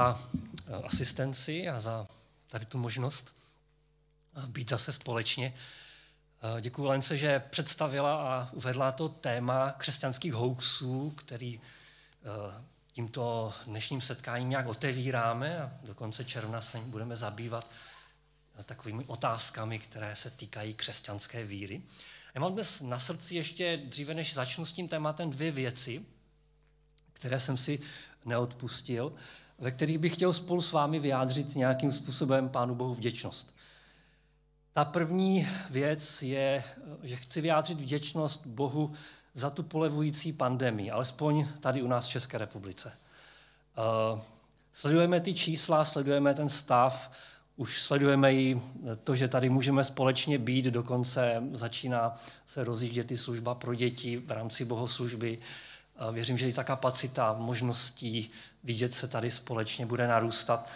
za asistenci a za tady tu možnost být zase společně. Děkuji Lence, že představila a uvedla to téma křesťanských hoaxů, který tímto dnešním setkáním nějak otevíráme a do konce června se budeme zabývat takovými otázkami, které se týkají křesťanské víry. Já mám dnes na srdci ještě dříve, než začnu s tím tématem, dvě věci, které jsem si neodpustil, ve kterých bych chtěl spolu s vámi vyjádřit nějakým způsobem Pánu Bohu vděčnost. Ta první věc je, že chci vyjádřit vděčnost Bohu za tu polevující pandemii, alespoň tady u nás v České republice. Uh, sledujeme ty čísla, sledujeme ten stav, už sledujeme i to, že tady můžeme společně být, dokonce začíná se rozjíždět ty služba pro děti v rámci bohoslužby. Věřím, že i ta kapacita možností vidět se tady společně bude narůstat.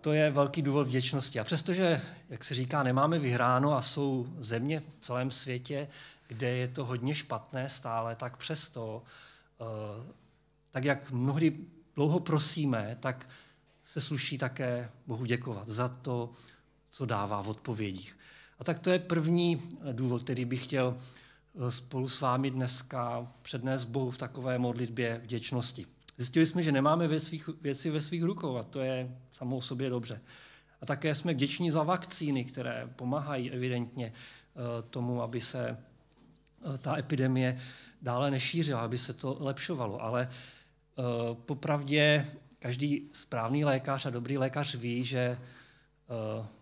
To je velký důvod vděčnosti. A přestože, jak se říká, nemáme vyhráno a jsou země v celém světě, kde je to hodně špatné stále, tak přesto, tak jak mnohdy dlouho prosíme, tak se sluší také Bohu děkovat za to, co dává v odpovědích. A tak to je první důvod, který bych chtěl eh, spolu s vámi dneska přednést Bohu v takové modlitbě vděčnosti. Zjistili jsme, že nemáme ve svých, věci ve svých rukou a to je samou sobě dobře. A také jsme vděční za vakcíny, které pomáhají evidentně eh, tomu, aby se eh, ta epidemie dále nešířila, aby se to lepšovalo. Ale popravdě Každý správný lékař a dobrý lékař ví, že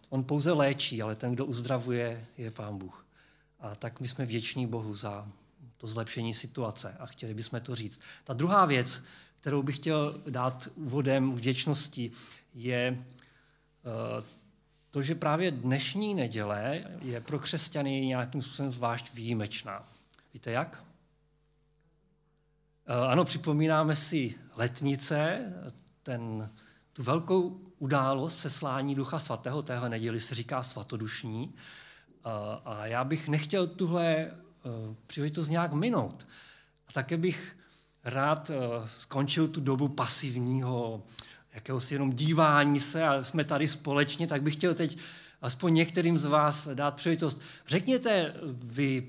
on pouze léčí, ale ten, kdo uzdravuje, je Pán Bůh. A tak my jsme vděční Bohu za to zlepšení situace a chtěli bychom to říct. Ta druhá věc, kterou bych chtěl dát úvodem vděčnosti, je uh, to, že právě dnešní neděle je pro křesťany nějakým způsobem zvlášť výjimečná. Víte jak? Uh, ano, připomínáme si letnice, ten, tu velkou událost seslání Ducha Svatého téhle neděli se říká svatodušní. A já bych nechtěl tuhle příležitost nějak minout. A také bych rád e, skončil tu dobu pasivního, jakéhosi jenom dívání se a jsme tady společně, tak bych chtěl teď aspoň některým z vás dát příležitost. Řekněte vy,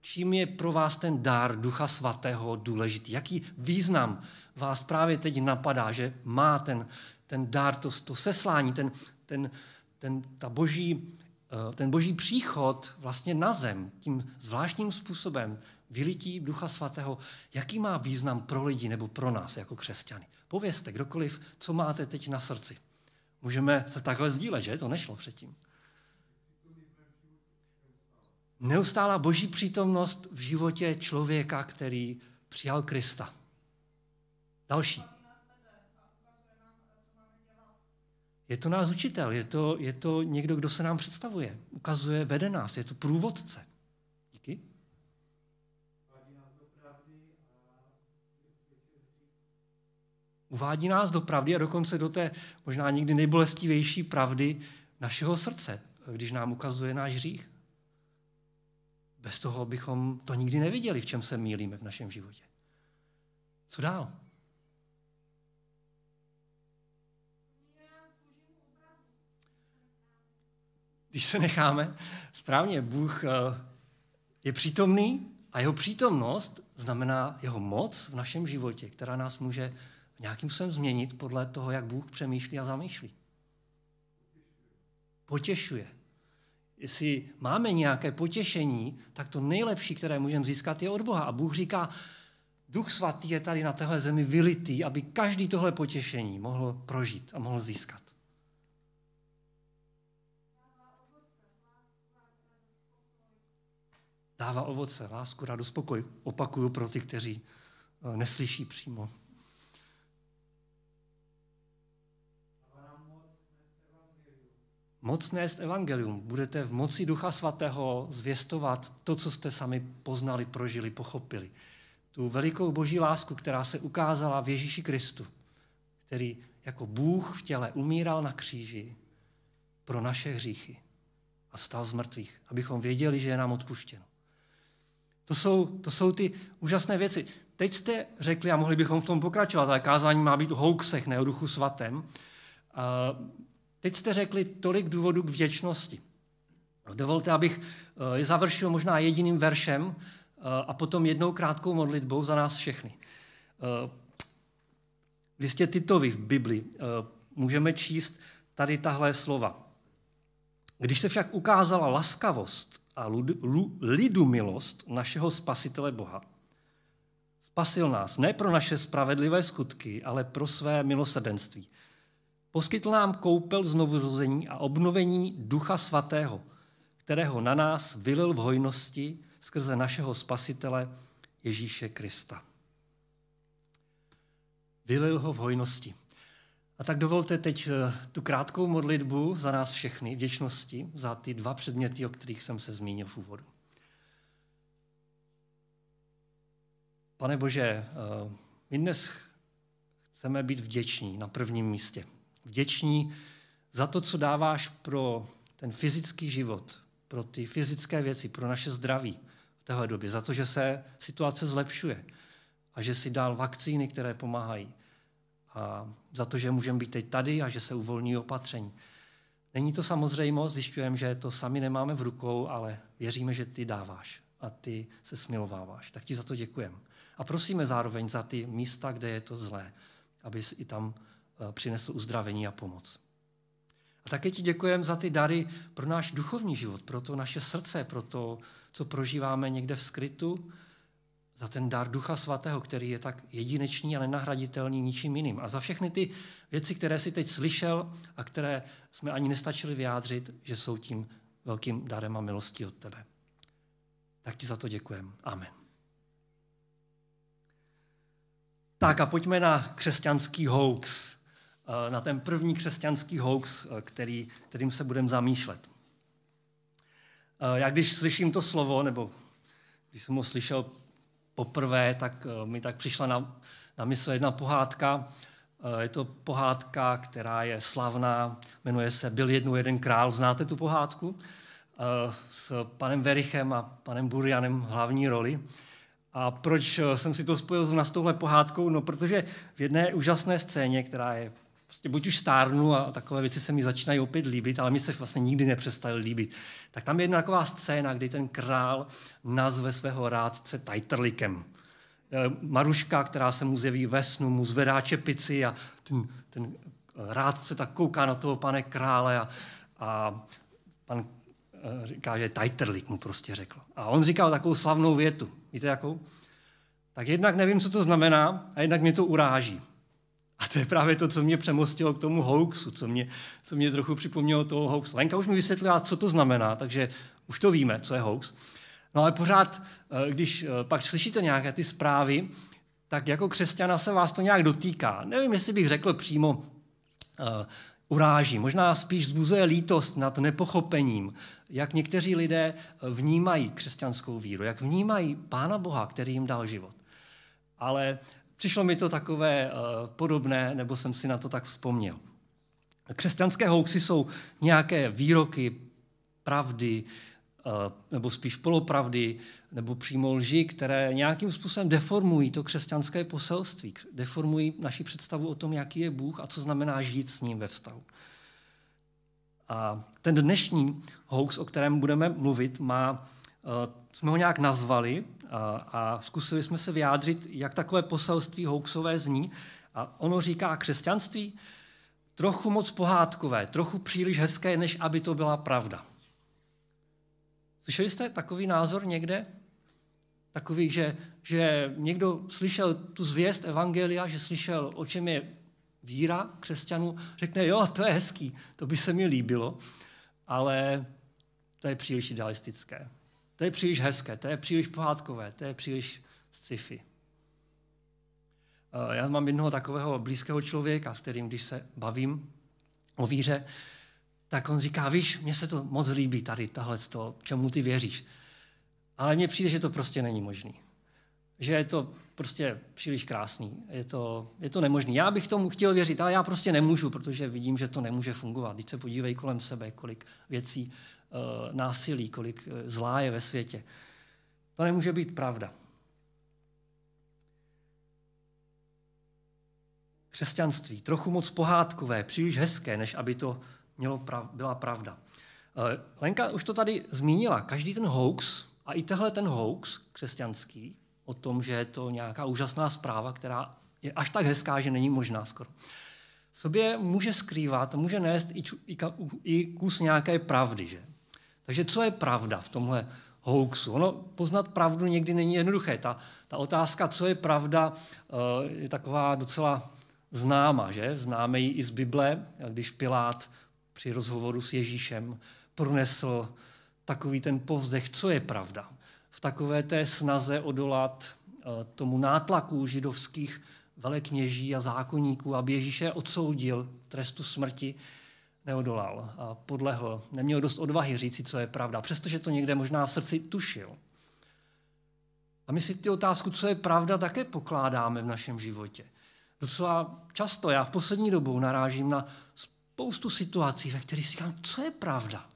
čím je pro vás ten dár Ducha Svatého důležitý? Jaký význam vás právě teď napadá, že má ten, ten dár, to, to seslání, ten, ten, ten, ta boží, eh, ten boží příchod vlastně na zem, tím zvláštním způsobem, vylití Ducha Svatého, jaký má význam pro lidi nebo pro nás jako křesťany. Povězte, kdokoliv, co máte teď na srdci. Můžeme se takhle sdílet, že? To nešlo předtím. Neustálá boží přítomnost v životě člověka, který přijal Krista. Další. Je to nás učitel, je to, je to někdo, kdo se nám představuje, ukazuje, vede nás, je to průvodce. Uvádí nás do pravdy a dokonce do té možná někdy nejbolestivější pravdy našeho srdce, když nám ukazuje náš hřích. Bez toho bychom to nikdy neviděli, v čem se mílíme v našem životě. Co dál? když se necháme, správně, Bůh eh, je přítomný a jeho přítomnost znamená jeho moc v našem životě, která nás může nějakým způsobem změnit podle toho, jak Bůh přemýšlí a zamýšlí. Potěšuje. Jestli máme nějaké potěšení, tak to nejlepší, které můžeme získat, je od Boha. A Bůh říká, Duch svatý je tady na téhle zemi vylitý, aby každý tohle potěšení mohl prožít a mohl získat. dává ovoce, lásku, radost, spokoj. Opakuju pro ty, kteří eh, neslyší přímo. Moc nést evangelium. Budete v moci Ducha Svatého zvěstovat to, co jste sami poznali, prožili, pochopili. Tu velikou boží lásku, která se ukázala v Ježíši Kristu, který jako Bůh v těle umíral na kříži pro naše hříchy a vstal z mrtvých, abychom věděli, že je nám odpuštěno. To jsou, to jsou ty úžasné věci. teď jste řekli, a mohli bychom v tom pokračovat, ale kázání má být o hoaxech, ne o duchu svatém. Teď jste řekli tolik důvodů k vděčnosti. Dovolte, abych eh, je završil možná jediným veršem eh, a potom jednou krátkou modlitbou za nás všechny. Eh, v listě Titovi v Bibli můžeme číst tady tahle slova. Když se však ukázala laskavost a lidu milost našeho spasitele Boha, spasil nás ne pro naše spravedlivé skutky, ale pro své milosrdenství. Poskytl nám koupel znovuzrození a obnovení Ducha Svatého – kterého na nás vylil v hojnosti skrze našeho spasitele Ježíše Krista. Vylil ho v hojnosti. A tak dovolte teď eh, tu krátkou modlitbu za nás všechny, vděčnosti za ty dva předměty, o kterých jsem se zmínil v úvodu. Pane Bože, eh, my dnes chceme být vděční na prvním místě. Vděční za to, co dáváš pro ten fyzický život, pro ty fyzické věci, pro naše zdraví v téhle době, za to, že se situace zlepšuje a že si dal vakcíny, které pomáhají. A za to, že můžeme být teď tady a že se uvolní opatření. Není to samozřejmost, zjišťujeme, že to sami nemáme v rukou, ale věříme, že ty dáváš a ty se smilováváš. Tak ti za to děkujeme. A prosíme zároveň za ty místa, kde je to zlé, abys i tam přinesl uzdravení a pomoc. A také ti děkujeme za ty dary pro náš duchovní život, pro to naše srdce, pro to, co prožíváme někde v skrytu, za ten dar Ducha Svatého, který je tak jedinečný a nenahraditelný ničím jiným. A za všechny ty věci, které si teď slyšel a které jsme ani nestačili vyjádřit, že jsou tím velkým darem a milostí od tebe. Tak ti za to děkujeme. Amen. Tak a pojďme na křesťanský hoax. Eh, na ten první křesťanský hoax, eh, který, kterým se budeme zamýšlet. Eh, já když slyším to slovo, nebo když jsem ho slyšel poprvé, tak mi tak přišla na, na mysl jedna pohádka. Je to pohádka, která je slavná, jmenuje se Byl jednou jeden král. Znáte tu pohádku? S panem Verichem a panem Burianem v hlavní roli. A proč jsem si to spojil s touhle pohádkou? No, protože v jedné úžasné scéně, která je prostě buď už stárnu a takové věci se mi začínají opět líbit, ale mi se vlastně nikdy nepřestaly líbit. Tak tam je jedna taková scéna, kdy ten král nazve svého rádce Tajtrlikem. E, Maruška, která se mu zjeví ve snu, mu zvedá čepici a ten, ten rádce tak kouká na toho pane krále a, a pan e, říká, že Tajtrlik mu prostě řekl. A on říkal takovou slavnou větu. Víte jakou? Tak jednak nevím, co to znamená a jednak mě to uráží. A to je právě to, co mě přemostilo k tomu hoaxu, co mě, co mě trochu připomnělo toho hoaxu. Lenka už mi vysvětlila, co to znamená, takže už to víme, co je hoax. No ale pořád, eh, když eh, pak slyšíte nějaké ty zprávy, tak jako křesťana se vás to nějak dotýká. Nevím, jestli bych řekl přímo uh, uráží. Možná spíš zbuzuje lítost nad nepochopením, jak někteří lidé vnímají křesťanskou víru, jak vnímají Pána Boha, který jim dal život. Ale Přišlo mi to takové uh, podobné, nebo jsem si na to tak vzpomněl. Křesťanské hoaxy jsou nějaké výroky, pravdy, uh, nebo spíš polopravdy, nebo přímo lži, které nějakým způsobem deformují to křesťanské poselství, deformují naši představu o tom, jaký je Bůh a co znamená žít s ním ve vztahu. A ten dnešní hoax, o kterém budeme mluvit, má, uh, jsme ho nějak nazvali a zkusili jsme se vyjádřit, jak takové poselství hoaxové zní. A ono říká křesťanství trochu moc pohádkové, trochu příliš hezké, než aby to byla pravda. Slyšeli jste takový názor někde? Takový, že, že někdo slyšel tu zvěst Evangelia, že slyšel, o čem je víra křesťanů, řekne, jo, to je hezký, to by se mi líbilo, ale to je příliš idealistické. To je příliš hezké, to je příliš pohádkové, to je příliš sci-fi. Eh, já mám jednoho takového blízkého člověka, s kterým, když se bavím o víře, tak on říká, víš, mně se to moc líbí tady, tahle to, čemu ty věříš. Ale mně přijde, že to prostě není možný. Že je to prostě příliš krásný. Je to, je to nemožný. Já bych tomu chtěl věřit, ale já prostě nemůžu, protože vidím, že to nemůže fungovat. Teď se podívej kolem sebe, kolik věcí násilí, kolik eh, zlá je ve světě. To nemůže být pravda. křesťanství trochu moc pohádkové, příliš hezké, než aby to mělo prav, byla pravda. Eh, Lenka už to tady zmínila. Každý ten hoax, a i tehle ten hoax křesťanský, o tom, že je to nějaká úžasná zpráva, která je až tak hezká, že není možná skoro. V sobě může skrývat, může nést i, i, i kus nějaké pravdy. Že? Takže co je pravda v tomhle hoaxu? Ono poznat pravdu někdy není jednoduché. Ta, ta otázka, co je pravda, eh, je taková docela známa, že? Známe ji i z Bible, když Pilát při rozhovoru s Ježíšem pronesl takový ten povzdech, co je pravda. V takové té snaze odolat eh, tomu nátlaku židovských velekněží a zákonníků, aby Ježíše odsoudil trestu smrti, neodolal a podlehl. Neměl dost odvahy říci, co je pravda, přestože to někde možná v srdci tušil. A my si ty otázku, co je pravda, také pokládáme v našem životě. Docela často já v poslední dobou narážím na spoustu situací, ve kterých si říkám, co je pravda?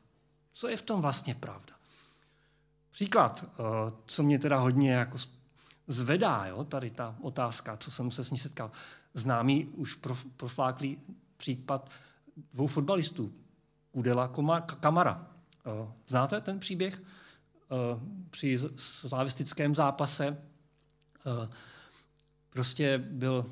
Co je v tom vlastně pravda? Příklad, eh, co mě teda hodně jako zvedá, jo, tady ta otázka, co jsem se s ní setkal. Známý už profláklý případ dvou fotbalistů, Kudela Kamara. Eh, znáte ten příběh? Eh, při slavistickém zápase prostě byl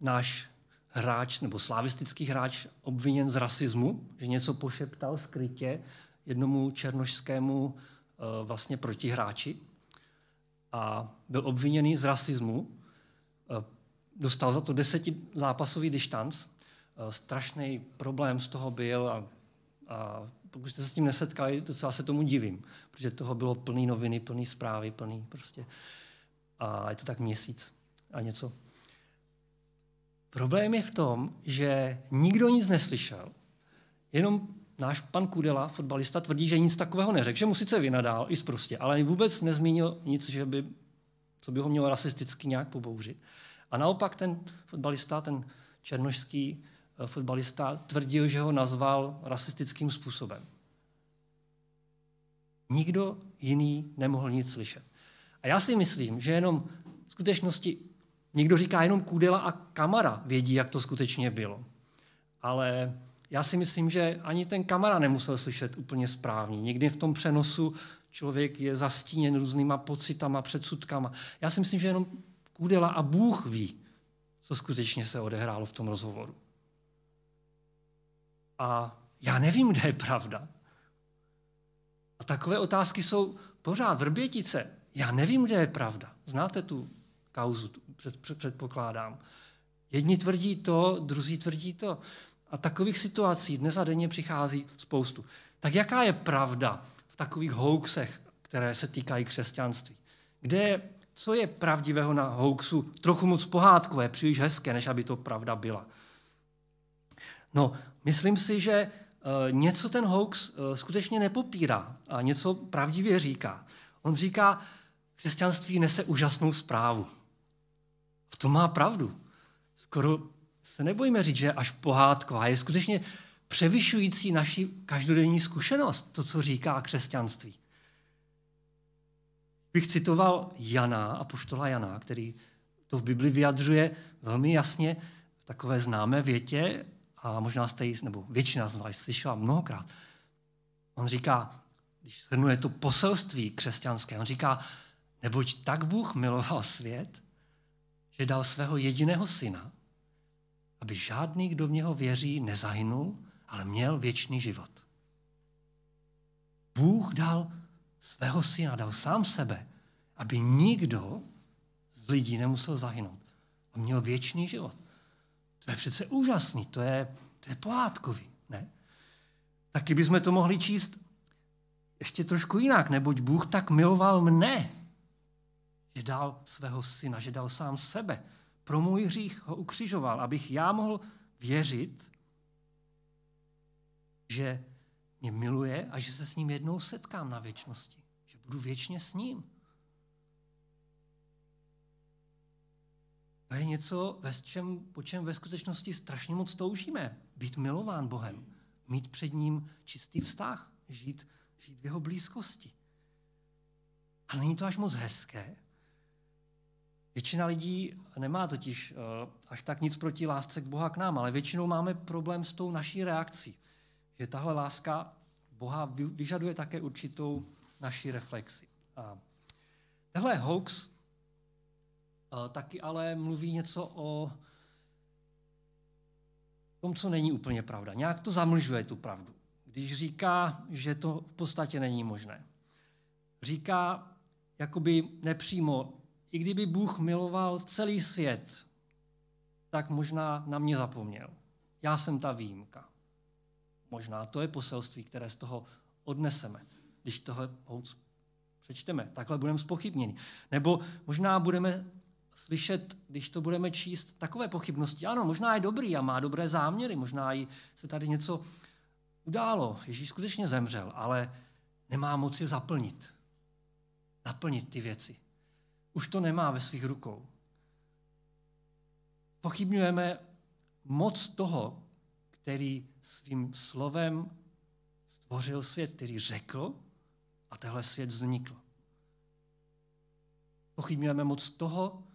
náš hráč nebo slavistický hráč obviněn z rasismu, že něco pošeptal skrytě jednomu černošskému eh, vlastně protihráči a byl obviněný z rasismu. Eh, dostal za to desetizápasový distanc. Eh, strašný problém z toho byl a, a pokud jste se s tím nesetkali, docela se tomu divím, protože toho bylo plný noviny, plný zprávy, plný prostě. A je to tak měsíc a něco. Problém je v tom, že nikdo nic neslyšel, jenom náš pan Kudela, fotbalista, tvrdí, že nic takového neřekl, že mu sice vynadál i zprostě, ale vůbec nezmínil nic, že by, co by ho mělo rasisticky nějak pobouřit. A naopak ten fotbalista, ten černošský fotbalista, tvrdil, že ho nazval rasistickým způsobem. Nikdo jiný nemohl nic slyšet. A já si myslím, že jenom v skutečnosti někdo říká jenom Kudela a Kamara vědí, jak to skutečně bylo. Ale já si myslím, že ani ten kamera nemusel slyšet úplně správně. Někdy v tom přenosu člověk je zastíněn různýma pocitama, předsudkama. Já si myslím, že jenom Kudela a Bůh ví, co skutečně se odehrálo v tom rozhovoru. A já nevím, kde je pravda. A takové otázky jsou pořád vrbětice. Já nevím, kde je pravda. Znáte tu kauzu, před, před, předpokládám. Jedni tvrdí to, druzí tvrdí to. A takových situací dnes a denně přichází spoustu. Tak jaká je pravda v takových hoaxech, které se týkají křesťanství? Kde je, co je pravdivého na hoaxu? Trochu moc pohádkové, příliš hezké, než aby to pravda byla. No, myslím si, že e, něco ten hoax e, skutečně nepopírá a něco pravdivě říká. On říká, křesťanství nese úžasnou zprávu. V tom má pravdu. Skoro se nebojíme říct, že až pohádková, je skutečně převyšující naši každodenní zkušenost, to, co říká křesťanství. Bych citoval Jana, apoštola Jana, který to v Bibli vyjadřuje velmi jasně v takové známé větě, a možná jste ji, nebo většina z vás slyšela mnohokrát. On říká, když shrnuje to poselství křesťanské, on říká, neboť tak Bůh miloval svět, že dal svého jediného syna, aby žádný, kdo v něho věří, nezahynul, ale měl věčný život. Bůh dal svého syna, dal sám sebe, aby nikdo z lidí nemusel zahynout a měl věčný život. To je přece úžasný, to je, to je pohádkový, ne? Taky bychom to mohli číst ještě trošku jinak, neboť Bůh tak miloval mne, že dal svého syna, že dal sám sebe, pro můj hřích ho ukřižoval, abych já mohl věřit, že mě miluje a že se s ním jednou setkám na věčnosti. Že budu věčně s ním. To je něco, ve čem, po čem ve skutečnosti strašně moc toužíme. Být milován Bohem, mít před ním čistý vztah, žít, žít v jeho blízkosti. Ale není to až moc hezké, Většina lidí nemá totiž uh, až tak nic proti lásce k Boha k nám, ale většinou máme problém s tou naší reakcí. Že tahle láska Boha vyžaduje také určitou naší reflexi. A hoax taky ale mluví něco o tom, co není úplně pravda. Nějak to zamlžuje tu pravdu. Když říká, že to v podstatě není možné. Říká jakoby nepřímo, i kdyby Bůh miloval celý svět, tak možná na mě zapomněl. Já jsem ta výjimka. Možná to je poselství, které z toho odneseme, když tohle přečteme. Takhle budeme spochybněni. Nebo možná budeme slyšet, když to budeme číst, takové pochybnosti. Ano, možná je dobrý a má dobré záměry, možná i se tady něco událo. Ježíš skutečně zemřel, ale nemá moci zaplnit. Naplnit ty věci. Už to nemá ve svých rukou. Pochybňujeme moc toho, který svým slovem stvořil svět, který řekl a tehle svět vznikl. Pochybňujeme moc toho,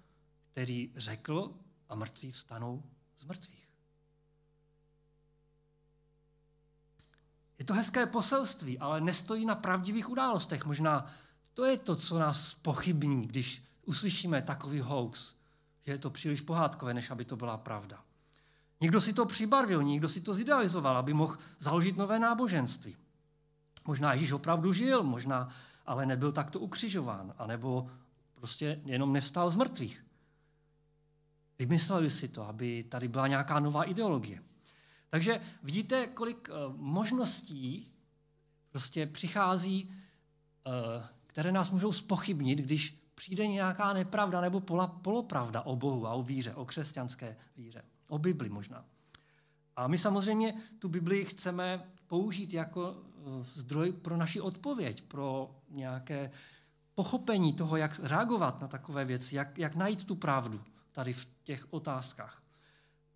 který řekl a mrtví vstanou z mrtvých. Je to hezké poselství, ale nestojí na pravdivých událostech. Možná to je to, co nás pochybní, když uslyšíme takový hoax, že je to příliš pohádkové, než aby to byla pravda. Někdo si to přibarvil, někdo si to zidealizoval, aby mohl založit nové náboženství. Možná Ježíš opravdu žil, možná ale nebyl takto ukřižován, anebo prostě jenom nevstal z mrtvých. Vymysleli si to, aby tady byla nějaká nová ideologie. Takže vidíte, kolik uh, možností prostě přichází, uh, které nás můžou spochybnit, když přijde nějaká nepravda nebo polopravda o Bohu a o víře, o křesťanské víře, o Bibli možná. A my samozřejmě tu Bibli chceme použít jako eh, zdroj pro naši odpověď, pro nějaké pochopení toho, jak reagovat na takové věci, jak, jak najít tu pravdu tady v těch otázkách.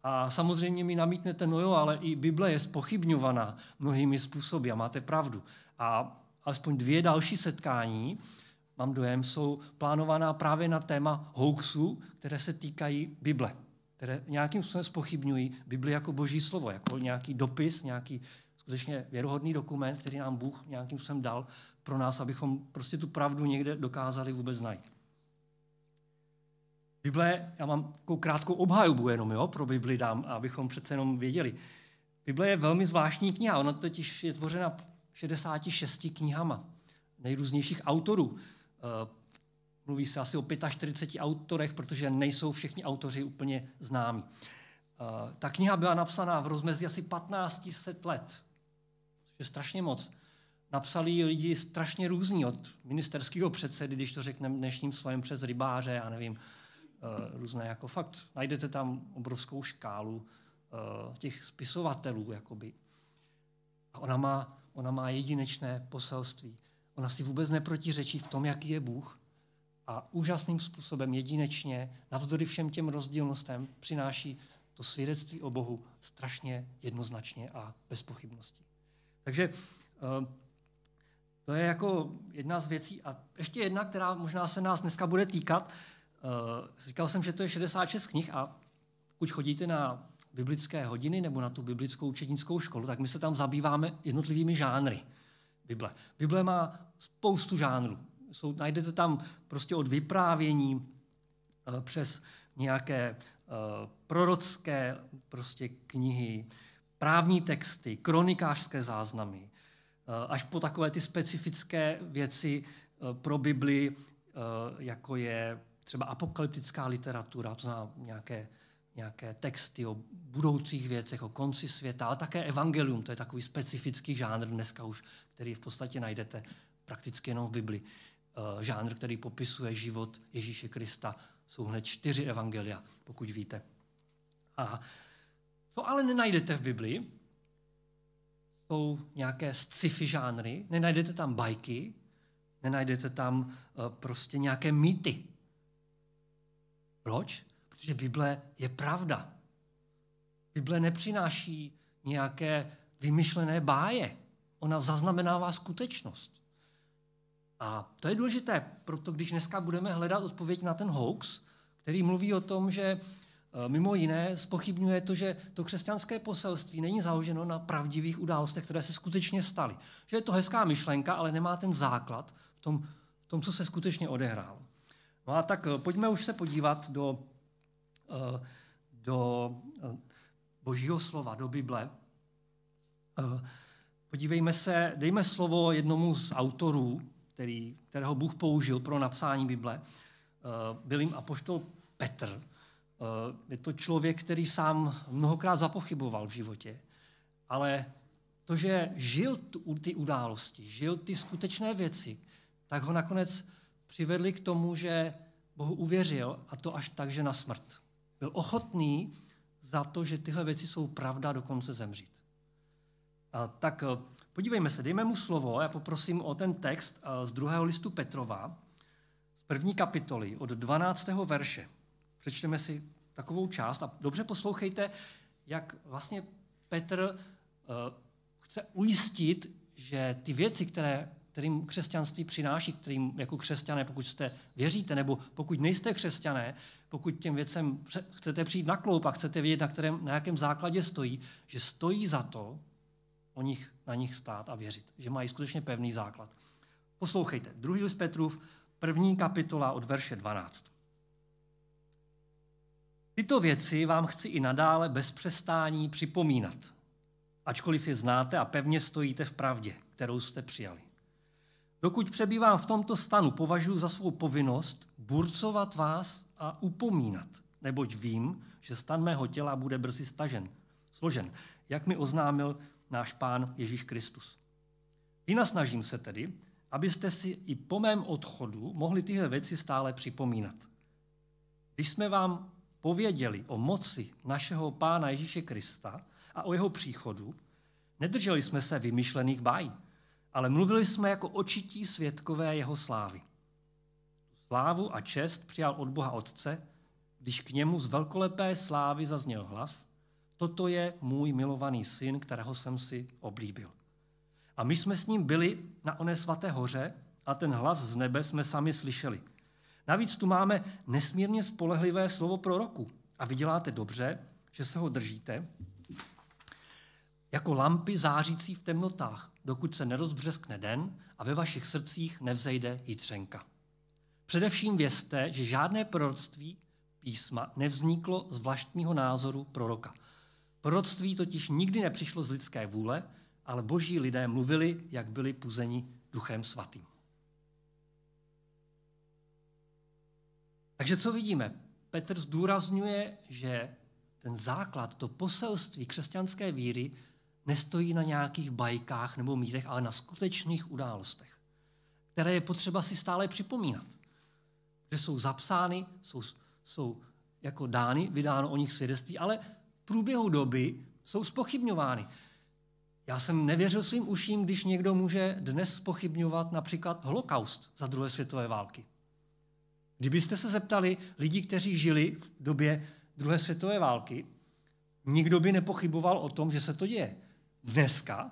A samozřejmě mi namítnete, no jo, ale i Bible je spochybňovaná mnohými způsoby a máte pravdu. A alespoň dvě další setkání, mám dojem, jsou plánovaná právě na téma hoaxu, které se týkají Bible, které nějakým způsobem spochybňují Bibli jako boží slovo, jako nějaký dopis, nějaký skutečně věrohodný dokument, který nám Bůh nějakým způsobem dal pro nás, abychom prostě tu pravdu někde dokázali vůbec najít. Bible, já mám takovou krátkou obhajobu jenom jo, pro Bibli dám, abychom přece jenom věděli. Bible je velmi zvláštní kniha, ona totiž je tvořena 66 knihama nejrůznějších autorů. Eh, mluví se asi o 45 autorech, protože nejsou všichni autoři úplně známí. Eh, ta kniha byla napsaná v rozmezí asi 1500 let, což je strašně moc. Napsali ji lidi strašně různí, od ministerského předsedy, když to řekneme dnešním slovem, přes rybáře, a nevím, různé jako fakt, najdete tam obrovskou škálu eh, těch spisovatelů, jakoby. A ona má, ona má jedinečné poselství. Ona si vůbec neprotiřečí v tom, jaký je Bůh a úžasným způsobem jedinečně, navzdory všem těm rozdílnostem, přináší to svědectví o Bohu strašně jednoznačně a bez pochybností. Takže eh, to je jako jedna z věcí. A ještě jedna, která možná se nás dneska bude týkat, říkal jsem, že to je 66 knih a pokud chodíte na biblické hodiny nebo na tu biblickou učednickou školu, tak my se tam zabýváme jednotlivými žánry Bible. Bible má spoustu žánrů. Jsou, najdete tam prostě od vyprávění uh, přes nějaké uh, prorocké prostě knihy, právní texty, kronikářské záznamy, až po takové ty specifické věci pro Bibli, jako je třeba apokalyptická literatura, to znamená nějaké, nějaké texty o budoucích věcech, o konci světa, ale také evangelium, to je takový specifický žánr dneska už, který v podstatě najdete prakticky jenom v Bibli. Uh, žánr, který popisuje život Ježíše Krista. Jsou hned čtyři evangelia, pokud víte. A co ale nenajdete v Biblii, jsou nějaké sci-fi žánry, nenajdete tam bajky, nenajdete tam uh, prostě nějaké mýty, proč? Protože Bible je pravda. Bible nepřináší nějaké vymyšlené báje. Ona zaznamenává skutečnost. A to je důležité, proto když dneska budeme hledat odpověď na ten hoax, který mluví o tom, že eh, mimo jiné spochybňuje to, že to křesťanské poselství není založeno na pravdivých událostech, které se skutečně staly. Že je to hezká myšlenka, ale nemá ten základ v tom, v tom co se skutečně odehrálo. No a tak eh, pojďme už se podívat do, eh, do božího slova, do Bible. Podívejme se, dejme slovo jednomu z autorů, který, kterého Bůh použil pro napsání Bible. Byl jim apoštol Petr. Je to člověk, který sám mnohokrát zapochyboval v životě, ale to, že žil ty události, žil ty skutečné věci, tak ho nakonec přivedli k tomu, že Bohu uvěřil a to až tak, že na smrt. Byl ochotný za to, že tyhle věci jsou pravda, dokonce zemřít. A tak eh, podívejme se, dejme mu slovo, já poprosím o ten text eh, z druhého listu Petrova, z první kapitoly, od 12. verše. Přečteme si takovou část a dobře poslouchejte, jak vlastně Petr uh, chce ujistit, že ty věci, které, kterým křesťanství přináší, kterým jako křesťané, pokud jste věříte, nebo pokud nejste křesťané, pokud těm věcem chcete přijít na kloup a chcete vědět, na, kterém, na jakém základě stojí, že stojí za to o nich, na nich stát a věřit, že mají skutečně pevný základ. Poslouchejte, druhý list Petrův, první kapitola od verše 12. Tyto věci vám chci i nadále bez přestání připomínat, ačkoliv je znáte a pevně stojíte v pravdě, kterou jste přijali. Dokud přebývám v tomto stanu, považuji za svou povinnost burcovat vás a upomínat, neboť vím, že stan mého těla bude brzy stažen, složen, jak mi oznámil náš pán Ježíš Kristus. Vynasnažím se tedy, abyste si i po mém odchodu mohli tyhle věci stále připomínat. Když jsme vám pověděli o moci našeho Pána Ježíše Krista a o jeho příchodu, nedrželi jsme se vymyšlených bájí, ale mluvili jsme jako očití světkové jeho slávy. Slávu a čest přijal od Boha Otce, když k němu z velkolepé slávy zazněl hlas, toto je můj milovaný syn, kterého jsem si oblíbil. A my jsme s ním byli na oné svaté hoře a ten hlas z nebe jsme sami slyšeli – Navíc tu máme nesmírně spolehlivé slovo proroku. A vy děláte dobře, že se ho držíte, jako lampy zářící v temnotách, dokud se nerozbřeskne den a ve vašich srdcích nevzejde jitřenka. Především vězte, že žádné proroctví písma nevzniklo z vlastního názoru proroka. Proroctví totiž nikdy nepřišlo z lidské vůle, ale boží lidé mluvili, jak byli puzeni duchem svatým. Takže co vidíme? Petr zdůrazňuje, že ten základ, to poselství křesťanské víry nestojí na nějakých bajkách nebo mýtech, ale na skutečných událostech, které je potřeba si stále připomínat. Že jsou zapsány, jsou, jsou jako dány, vydáno o nich svědectví, ale v průběhu doby jsou spochybňovány. Já jsem nevěřil svým uším, když někdo může dnes spochybňovat například holokaust za druhé světové války. Kdybyste se zeptali lidí, kteří žili v době druhé světové války, nikdo by nepochyboval o tom, že se to děje. Dneska,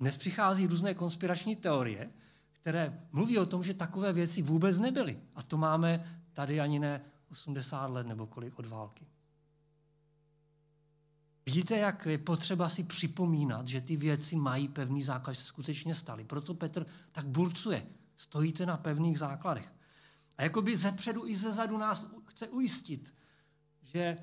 dnes přichází různé konspirační teorie, které mluví o tom, že takové věci vůbec nebyly. A to máme tady ani ne 80 let nebo kolik od války. Vidíte, jak je potřeba si připomínat, že ty věci mají pevný základ, že se skutečně staly. Proto Petr tak burcuje. Stojíte na pevných základech. A jakoby ze předu i ze zadu nás chce ujistit, že,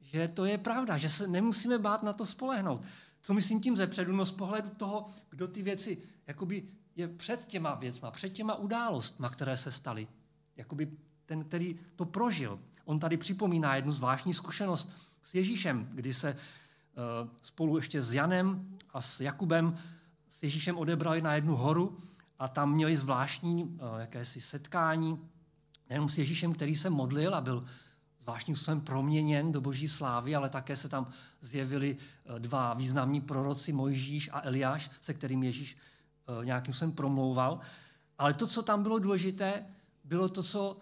že to je pravda, že se nemusíme bát na to spolehnout. Co myslím tím ze předu? No z pohledu toho, kdo ty věci jakoby je před těma věcma, před těma událostma, které se staly. Jakoby ten, který to prožil. On tady připomíná jednu zvláštní zkušenost s Ježíšem, kdy se uh, spolu ještě s Janem a s Jakubem s Ježíšem odebrali na jednu horu a tam měli zvláštní uh, jakési setkání nejenom s Ježíšem, který se modlil a byl zvláštním způsobem proměněn do boží slávy, ale také se tam zjevili eh, dva významní proroci, Mojžíš a Eliáš, se kterým Ježíš eh, nějakým způsobem promlouval. Ale to, co tam bylo důležité, bylo to, co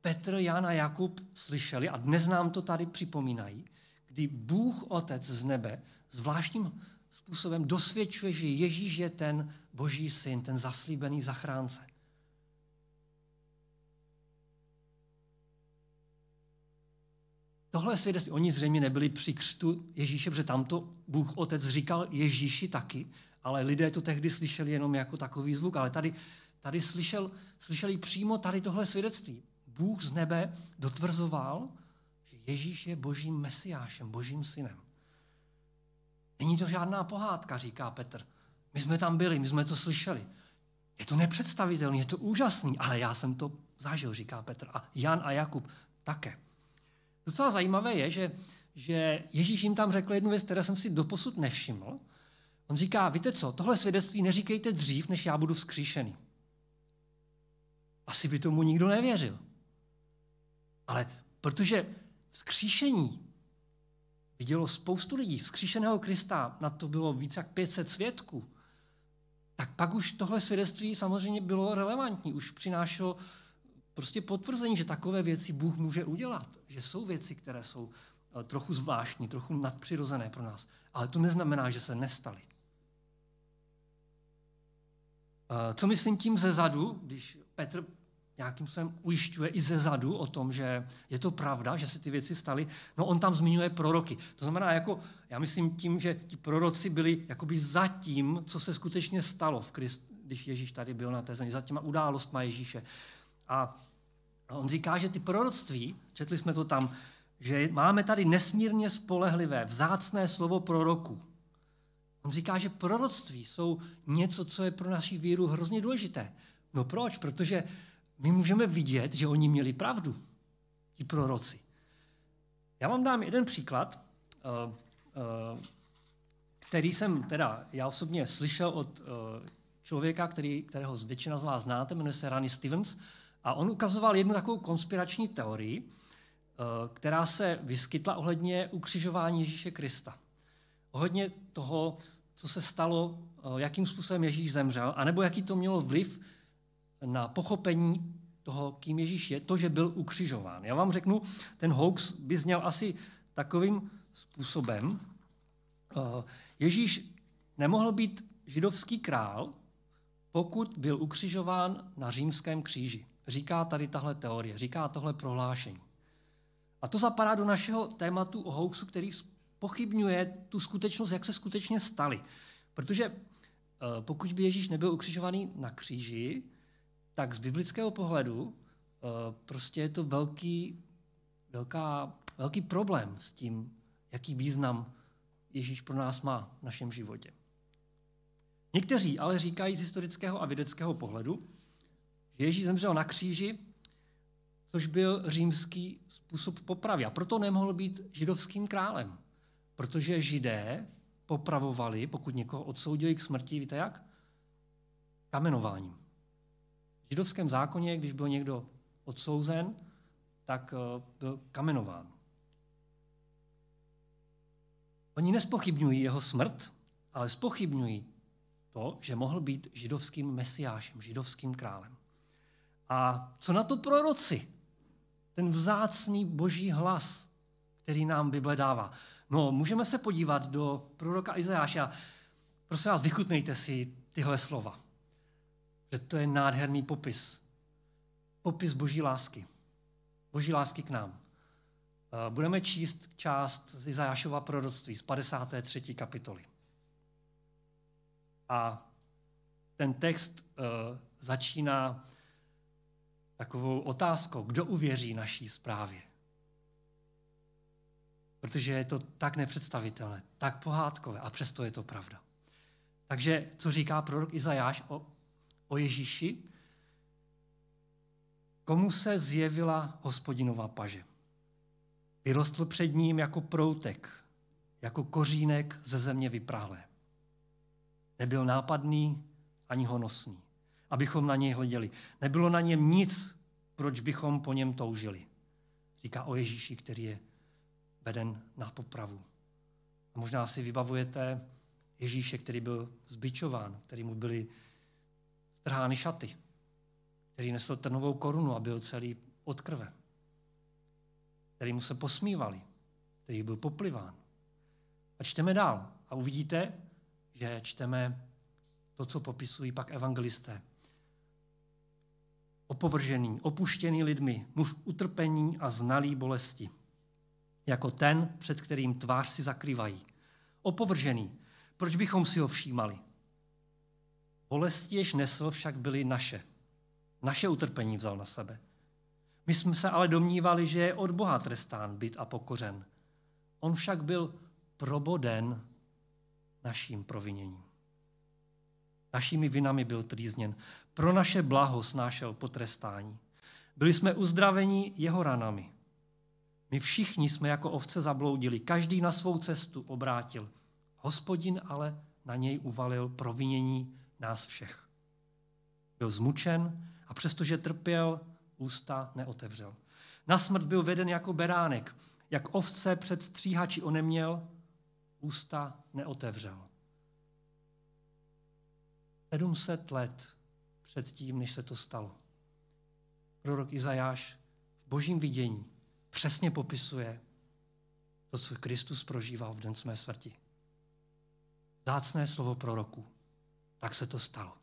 Petr, Jan a Jakub slyšeli a dnes nám to tady připomínají, kdy Bůh Otec z nebe zvláštním způsobem dosvědčuje, že Ježíš je ten boží syn, ten zaslíbený zachránce. Tohle svědectví, oni zřejmě nebyli při křtu Ježíše, protože tamto Bůh Otec říkal Ježíši taky, ale lidé to tehdy slyšeli jenom jako takový zvuk, ale tady, tady slyšel, slyšeli přímo tady tohle svědectví. Bůh z nebe dotvrzoval, že Ježíš je božím mesiášem, božím synem. Není to žádná pohádka, říká Petr. My jsme tam byli, my jsme to slyšeli. Je to nepředstavitelné, je to úžasný, ale já jsem to zažil, říká Petr. A Jan a Jakub také. Docela zajímavé je, že, že Ježíš jim tam řekl jednu věc, které jsem si doposud nevšiml. On říká, víte co, tohle svědectví neříkejte dřív, než já budu vzkříšený. Asi by tomu nikdo nevěřil. Ale protože vzkříšení vidělo spoustu lidí, vzkříšeného Krista, na to bylo více jak 500 svědků, tak pak už tohle svědectví samozřejmě bylo relevantní, už přinášelo prostě potvrzení, že takové věci Bůh může udělat, že jsou věci, které jsou eh, trochu zvláštní, trochu nadpřirozené pro nás. Ale to neznamená, že se nestaly. Eh, co myslím tím ze zadu, když Petr nějakým způsobem ujišťuje i ze zadu o tom, že je to pravda, že se ty věci staly, no on tam zmiňuje proroky. To znamená, jako, já myslím tím, že ti proroci byli jakoby za tím, co se skutečně stalo, v Krist, když Ježíš tady byl na té zemi, za těma událostma Ježíše. A on říká, že ty proroctví, četli jsme to tam, že máme tady nesmírně spolehlivé, vzácné slovo proroku. On říká, že proroctví jsou něco, co je pro naši víru hrozně důležité. No proč? Protože my můžeme vidět, že oni měli pravdu, ti proroci. Já vám dám jeden příklad, eh, eh, který jsem teda já osobně slyšel od eh, člověka, který, kterého většina z vás znáte, jmenuje se Rani Stevens, a on ukazoval jednu takovou konspirační teorii, která se vyskytla ohledně ukřižování Ježíše Krista. Ohledně toho, co se stalo, jakým způsobem Ježíš zemřel, anebo jaký to mělo vliv na pochopení toho, kým Ježíš je, to, že byl ukřižován. Já vám řeknu, ten hoax by zněl asi takovým způsobem. Eh, Ježíš nemohl být židovský král, pokud byl ukřižován na římském kříži. Říká tady tahle teorie, říká tohle prohlášení. A to zapadá do našeho tématu o hoaxu, který pochybňuje tu skutečnost, jak se skutečně stali. Protože eh, pokud by Ježíš nebyl ukřižovaný na kříži, tak z biblického pohledu eh, prostě je to velký, velká, velký problém s tím, jaký význam Ježíš pro nás má v našem životě. Někteří ale říkají z historického a vědeckého pohledu, že Ježíš zemřel na kříži, což byl římský způsob popravy. A proto nemohl být židovským králem, protože židé popravovali, pokud někoho odsoudili k smrti, víte jak? Kamenováním židovském zákoně, když byl někdo odsouzen, tak eh, byl kamenován. Oni nespochybňují jeho smrt, ale spochybňují to, že mohl být židovským mesiášem, židovským králem. A co na to proroci? Ten vzácný boží hlas, který nám Bible dává. No, můžeme se podívat do proroka Izajáše prosím vás, vychutnejte si tyhle slova že to je nádherný popis. Popis boží lásky. Boží lásky k nám. Eh, budeme číst část z Izajášova proroctví z 53. kapitoly. A ten text uh, začíná takovou otázkou, kdo uvěří naší zprávě. Protože je to tak nepředstavitelné, tak pohádkové a přesto je to pravda. Takže co říká prorok Izajáš o o Ježíši, komu se zjevila hospodinová paže. Vyrostl před ním jako proutek, jako kořínek ze země vyprahlé. Nebyl nápadný ani honosný, abychom na něj hleděli. Nebylo na něm nic, proč bychom po něm toužili. Říká o Ježíši, který je veden na popravu. A možná si vybavujete Ježíše, který byl zbičován, který mu byly trhány šaty, který nesl trnovou korunu a byl celý od krve, který mu se posmívali, který byl popliván. A čteme dál a uvidíte, že čteme to, co popisují pak evangelisté. Opovržený, opuštěný lidmi, muž utrpení a znalý bolesti. jako ten, před kterým tvář si zakrývají. Opovržený. Proč bychom si ho všímali? Bolesti, jež nesl, však byly naše. Naše utrpení vzal na sebe. My jsme se ale domnívali, že je od Boha trestán, byt a pokořen. On však byl proboden naším proviněním. Našimi vinami byl trýzněn. Pro naše blaho snášel potrestání. Byli jsme uzdraveni jeho ranami. My všichni jsme jako ovce zabloudili, každý na svou cestu obrátil. Hospodin ale na něj uvalil provinění nás všech. Byl zmučen a přestože trpěl, ústa neotevřel. Na smrt byl veden jako beránek, jak ovce před stříhači oneměl, ústa neotevřel. 700 let předtím, než se to stalo. Prorok Izajáš v božím vidění přesně popisuje to, co Kristus prožíval v den své smrti. Zácné slovo proroku. Tak se to stalo.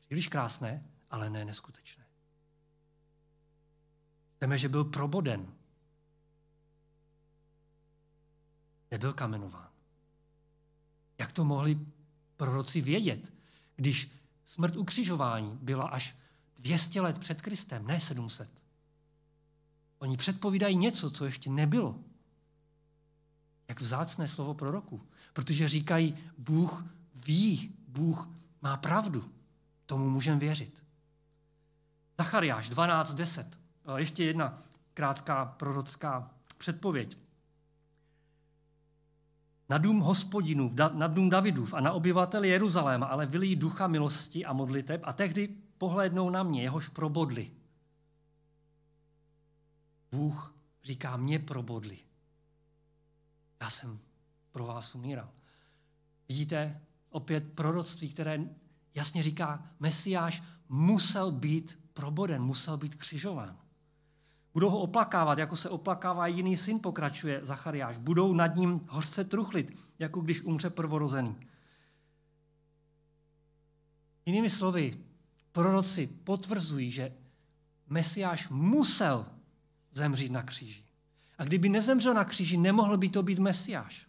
Příliš krásné, ale ne neskutečné. Víme, že byl proboden. Nebyl kamenován. Jak to mohli proroci vědět, když smrt ukřižování byla až 200 let před Kristem, ne 700? Oni předpovídají něco, co ještě nebylo. Jak vzácné slovo proroku. Protože říkají, Bůh ví, Bůh má pravdu. Tomu můžeme věřit. Zachariáš 12.10. Ještě jedna krátká prorocká předpověď. Na dům hospodinů, na dům Davidův a na obyvateli Jeruzaléma, ale vylí ducha milosti a modliteb a tehdy pohlédnou na mě, jehož probodli. Bůh říká, mě probodli. Já jsem pro vás umíral. Vidíte opět proroctví, které jasně říká, Mesiáš musel být proboden, musel být křižován. Budou ho oplakávat, jako se oplakává jiný syn, pokračuje Zachariáš. Budou nad ním hořce truchlit, jako když umře prvorozený. Jinými slovy, proroci potvrzují, že Mesiáš musel zemřít na kříži. A kdyby nezemřel na kříži, nemohl by to být Mesiáš.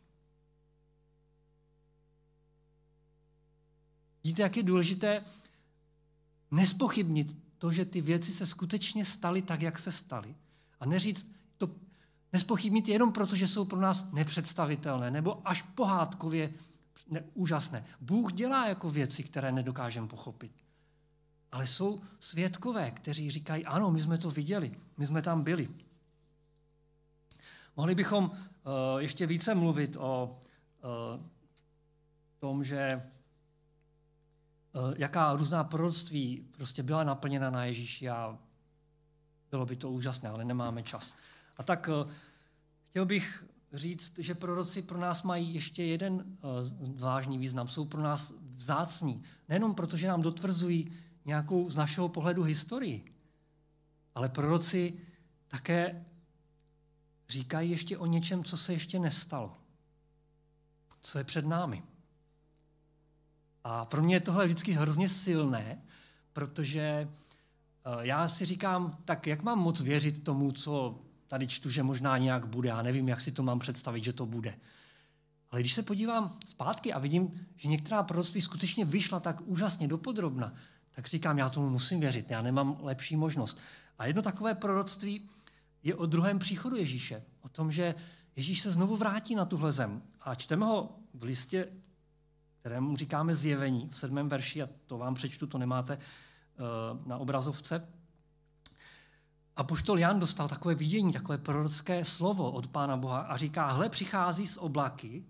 Vidíte, jak je důležité nespochybnit to, že ty věci se skutečně staly tak, jak se staly. A neříct to, nespochybnit jenom proto, že jsou pro nás nepředstavitelné nebo až pohádkově ne, úžasné. Bůh dělá jako věci, které nedokážeme pochopit. Ale jsou svědkové, kteří říkají, ano, my jsme to viděli, my jsme tam byli. Mohli bychom uh, ještě více mluvit o uh, tom, že jaká různá proroctví prostě byla naplněna na Ježíši a bylo by to úžasné, ale nemáme čas. A tak uh, chtěl bych říct, že proroci pro nás mají ještě jeden uh, vážný význam. Jsou pro nás vzácní. Nejenom proto, že nám dotvrzují nějakou z našeho pohledu historii. Ale proroci také říkají ještě o něčem, co se ještě nestalo. Co je před námi. A pro mě je tohle vždycky hrozně silné, protože eh, já si říkám, tak jak mám moc věřit tomu, co tady čtu, že možná nějak bude. Já nevím, jak si to mám představit, že to bude. Ale když se podívám zpátky a vidím, že některá proroctví skutečně vyšla tak úžasně dopodrobna, tak říkám, já tomu musím věřit, já nemám lepší možnost. A jedno takové proroctví je o druhém příchodu Ježíše, o tom, že Ježíš se znovu vrátí na tuhle zem. A čteme ho v listě, kterému říkáme zjevení, v sedmém verši, a to vám přečtu, to nemáte uh, na obrazovce. A poštol Jan dostal takové vidění, takové prorocké slovo od Pána Boha a říká, hle, přichází z oblaky,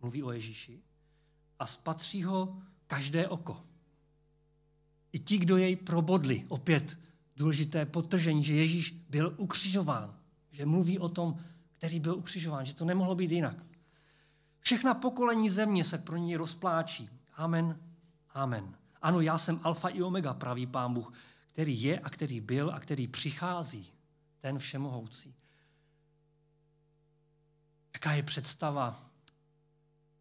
mluví o Ježíši, a spatří ho každé oko. I ti, kdo jej probodli, opět důležité potržení, že Ježíš byl ukřižován, že mluví o tom, který byl ukřižován, že to nemohlo být jinak. Všechna pokolení země se pro ní rozpláčí. Amen, amen. Ano, já jsem alfa i omega, praví pán Bůh, který je a který byl a který přichází, ten všemohoucí. Jaká je představa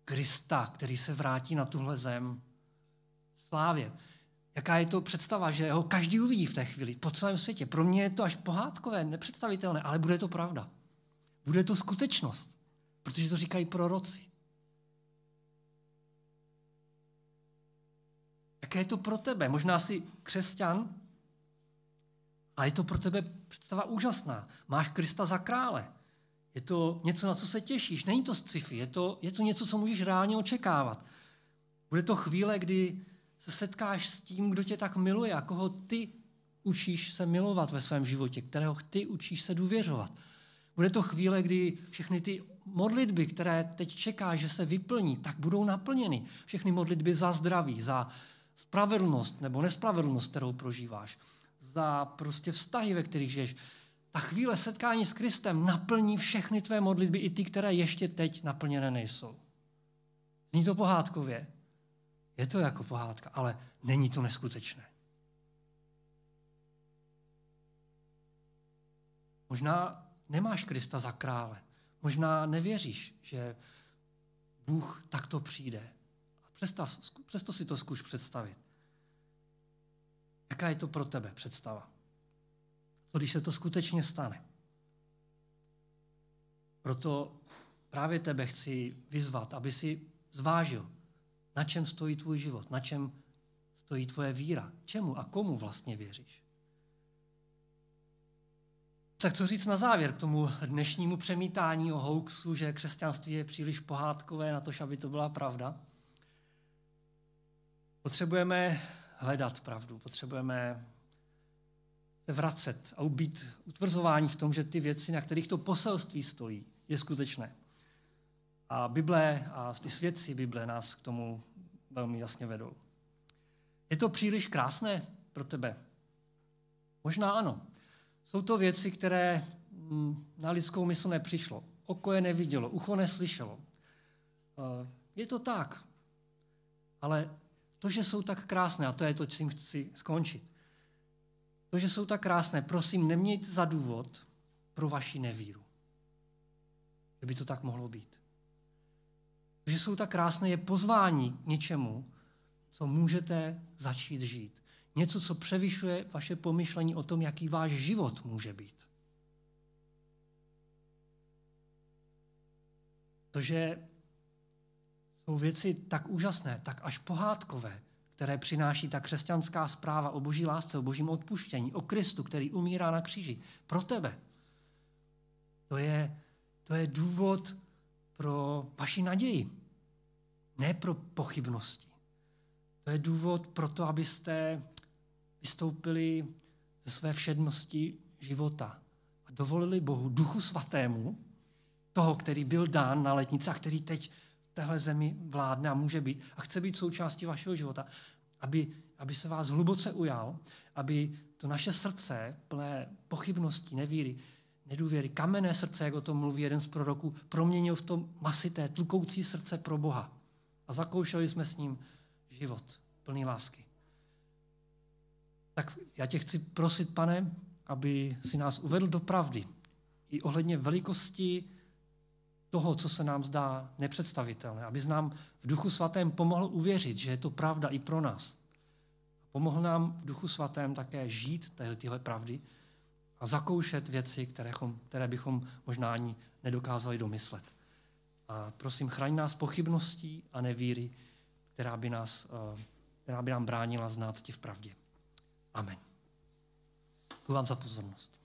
Krista, který se vrátí na tuhle zem? Slávě. Jaká je to představa, že ho každý uvidí v té chvíli po celém světě. Pro mě je to až pohádkové, nepředstavitelné, ale bude to pravda. Bude to skutečnost, protože to říkají proroci. Jaké je to pro tebe? Možná jsi křesťan a je to pro tebe představa úžasná. Máš Krista za krále. Je to něco, na co se těšíš. Není to sci-fi, je to, je to něco, co můžeš reálně očekávat. Bude to chvíle, kdy se setkáš s tím, kdo tě tak miluje a koho ty učíš se milovat ve svém životě, kterého ty učíš se důvěřovat. Bude to chvíle, kdy všechny ty modlitby, které teď čeká, že se vyplní, tak budou naplněny. Všechny modlitby za zdraví, za spravedlnost nebo nespravedlnost, kterou prožíváš, za prostě vztahy, ve kterých žiješ. Ta chvíle setkání s Kristem naplní všechny tvé modlitby, i ty, které ještě teď naplněné nejsou. Zní to pohádkově. Je to jako pohádka, ale není to neskutečné. Možná nemáš Krista za krále. Možná nevěříš, že Bůh takto přijde. A představ, přesto si to zkuš představit. Jaká je to pro tebe představa? Co když se to skutečně stane? Proto právě tebe chci vyzvat, aby si zvážil, na čem stojí tvůj život, na čem stojí tvoje víra, čemu a komu vlastně věříš. Tak co říct na závěr k tomu dnešnímu přemítání o hoaxu, že křesťanství je příliš pohádkové na to, aby to byla pravda? Potřebujeme hledat pravdu, potřebujeme se vracet a být utvrzování v tom, že ty věci, na kterých to poselství stojí, je skutečné. A Bible a ty svědci Bible nás k tomu velmi jasně vedou. Je to příliš krásné pro tebe? Možná ano. Jsou to věci, které mm, na lidskou mysl nepřišlo. Oko je nevidělo, ucho neslyšelo. Eh, je to tak. Ale to, že jsou tak krásné, a to je to, čím chci skončit, to, že jsou tak krásné, prosím, nemějte za důvod pro vaši nevíru. Že by to tak mohlo být. To, že jsou tak krásné, je pozvání k něčemu, co můžete začít žít. Něco, co převyšuje vaše pomyšlení o tom, jaký váš život může být. To, že jsou věci tak úžasné, tak až pohádkové, které přináší ta křesťanská zpráva o boží lásce, o božím odpuštění, o Kristu, který umírá na kříži. Pro tebe. To je, to je důvod pro vaši naději, ne pro pochybnosti. To je důvod pro to, abyste vystoupili ze své všednosti života a dovolili Bohu, Duchu Svatému, toho, který byl dán na letnici a který teď téhle zemi vládne a může být a chce být součástí vašeho života, aby, aby se vás hluboce ujal, aby to naše srdce plné pochybností, nevíry, nedůvěry, kamenné srdce, jak o tom mluví jeden z proroků, proměnil v to masité, tlukoucí srdce pro Boha. A zakoušeli jsme s ním život plný lásky. Tak já tě chci prosit, pane, aby si nás uvedl do pravdy. I ohledně velikosti toho, co se nám zdá nepředstavitelné. Aby nám v Duchu Svatém pomohl uvěřit, že je to pravda i pro nás. Pomohl nám v Duchu Svatém také žít tyhle pravdy a zakoušet věci, které, které bychom možná ani nedokázali domyslet. A prosím, chraň nás pochybností a nevíry, která by, nás, eh, která by nám bránila znát ti v pravdě. Amen. Děkuji vám za pozornost.